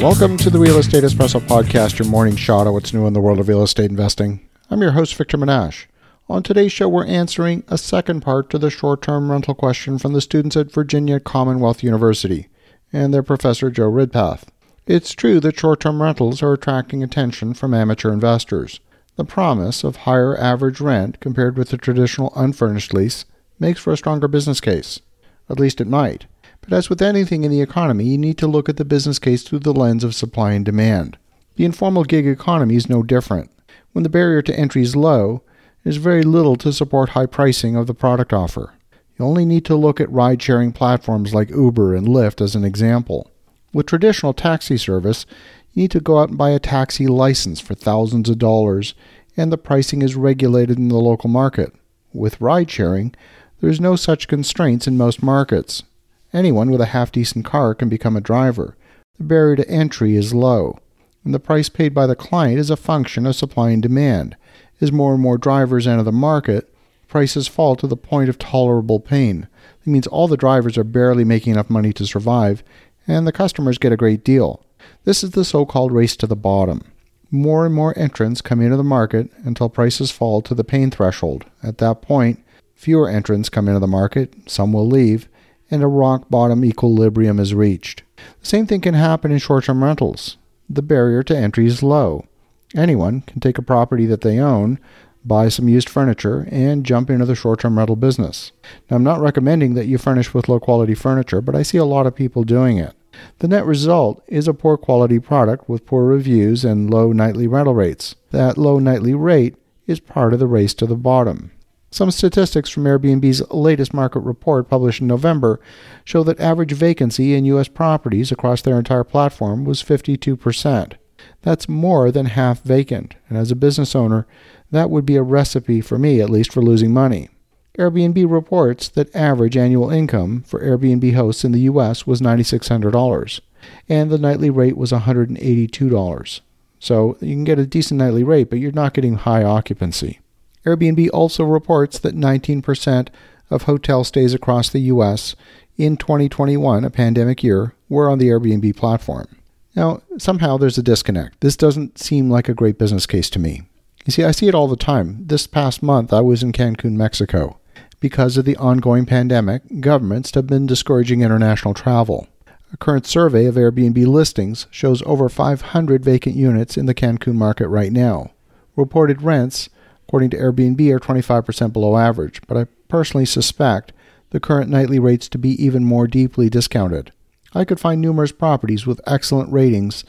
Welcome to the Real Estate Espresso Podcast, your morning shot of what's new in the world of real estate investing. I'm your host, Victor Menasce. On today's show, we're answering a second part to the short term rental question from the students at Virginia Commonwealth University and their professor, Joe Ridpath. It's true that short term rentals are attracting attention from amateur investors. The promise of higher average rent compared with the traditional unfurnished lease makes for a stronger business case. At least it might. But as with anything in the economy, you need to look at the business case through the lens of supply and demand. The informal gig economy is no different. When the barrier to entry is low, there's very little to support high pricing of the product offer. You only need to look at ride sharing platforms like Uber and Lyft as an example. With traditional taxi service, you need to go out and buy a taxi license for thousands of dollars, and the pricing is regulated in the local market. With ride sharing, there is no such constraints in most markets. Anyone with a half decent car can become a driver. The barrier to entry is low, and the price paid by the client is a function of supply and demand. As more and more drivers enter the market, prices fall to the point of tolerable pain. It means all the drivers are barely making enough money to survive, and the customers get a great deal. This is the so called race to the bottom. More and more entrants come into the market until prices fall to the pain threshold. At that point, fewer entrants come into the market, some will leave, and a rock bottom equilibrium is reached. The same thing can happen in short term rentals. The barrier to entry is low. Anyone can take a property that they own, buy some used furniture, and jump into the short term rental business. Now, I'm not recommending that you furnish with low quality furniture, but I see a lot of people doing it. The net result is a poor quality product with poor reviews and low nightly rental rates. That low nightly rate is part of the race to the bottom. Some statistics from Airbnb's latest market report, published in November, show that average vacancy in U.S. properties across their entire platform was 52%. That's more than half vacant, and as a business owner, that would be a recipe for me, at least, for losing money. Airbnb reports that average annual income for Airbnb hosts in the U.S. was $9,600, and the nightly rate was $182. So you can get a decent nightly rate, but you're not getting high occupancy. Airbnb also reports that 19% of hotel stays across the U.S. in 2021, a pandemic year, were on the Airbnb platform. Now, somehow there's a disconnect. This doesn't seem like a great business case to me. You see, I see it all the time. This past month, I was in Cancun, Mexico. Because of the ongoing pandemic, governments have been discouraging international travel. A current survey of Airbnb listings shows over 500 vacant units in the Cancun market right now. Reported rents according to Airbnb, are 25% below average, but I personally suspect the current nightly rates to be even more deeply discounted. I could find numerous properties with excellent ratings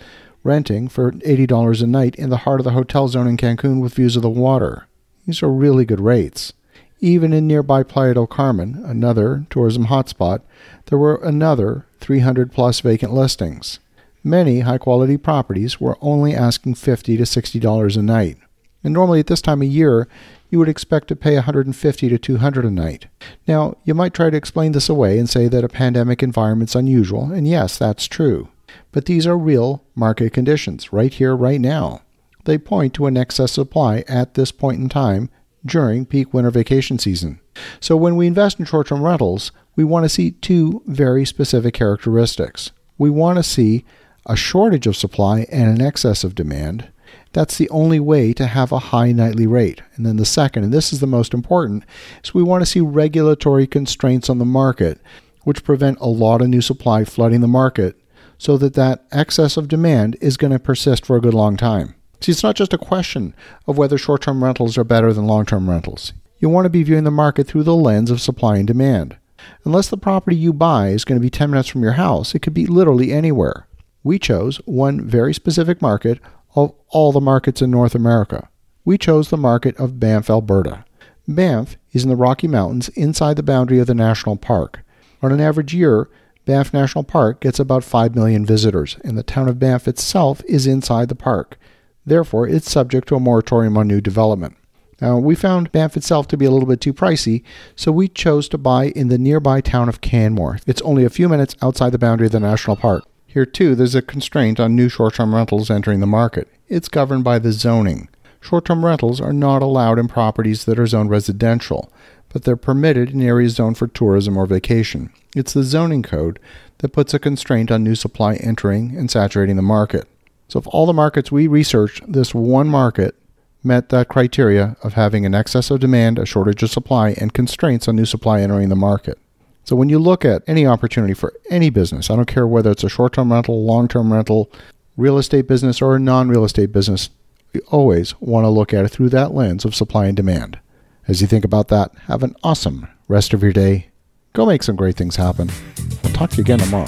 renting for $80 a night in the heart of the hotel zone in Cancun with views of the water. These are really good rates. Even in nearby Playa del Carmen, another tourism hotspot, there were another 300 plus vacant listings. Many high quality properties were only asking 50 to $60 a night. And normally at this time of year, you would expect to pay 150 to 200 a night. Now, you might try to explain this away and say that a pandemic environment's unusual, and yes, that's true. But these are real market conditions right here right now. They point to an excess supply at this point in time during peak winter vacation season. So when we invest in short-term rentals, we want to see two very specific characteristics. We want to see a shortage of supply and an excess of demand, that's the only way to have a high nightly rate. And then the second, and this is the most important, is we want to see regulatory constraints on the market, which prevent a lot of new supply flooding the market so that that excess of demand is going to persist for a good long time. See, it's not just a question of whether short term rentals are better than long term rentals. You want to be viewing the market through the lens of supply and demand. Unless the property you buy is going to be 10 minutes from your house, it could be literally anywhere. We chose one very specific market of all the markets in North America. We chose the market of Banff, Alberta. Banff is in the Rocky Mountains inside the boundary of the national park. On an average year, Banff National Park gets about 5 million visitors, and the town of Banff itself is inside the park. Therefore, it's subject to a moratorium on new development. Now, we found Banff itself to be a little bit too pricey, so we chose to buy in the nearby town of Canmore. It's only a few minutes outside the boundary of the national park. Here, too, there's a constraint on new short term rentals entering the market. It's governed by the zoning. Short term rentals are not allowed in properties that are zoned residential, but they're permitted in areas zoned for tourism or vacation. It's the zoning code that puts a constraint on new supply entering and saturating the market. So, if all the markets we researched, this one market met that criteria of having an excess of demand, a shortage of supply, and constraints on new supply entering the market. So, when you look at any opportunity for any business, I don't care whether it's a short term rental, long term rental, real estate business, or a non real estate business, you always want to look at it through that lens of supply and demand. As you think about that, have an awesome rest of your day. Go make some great things happen. We'll talk to you again tomorrow.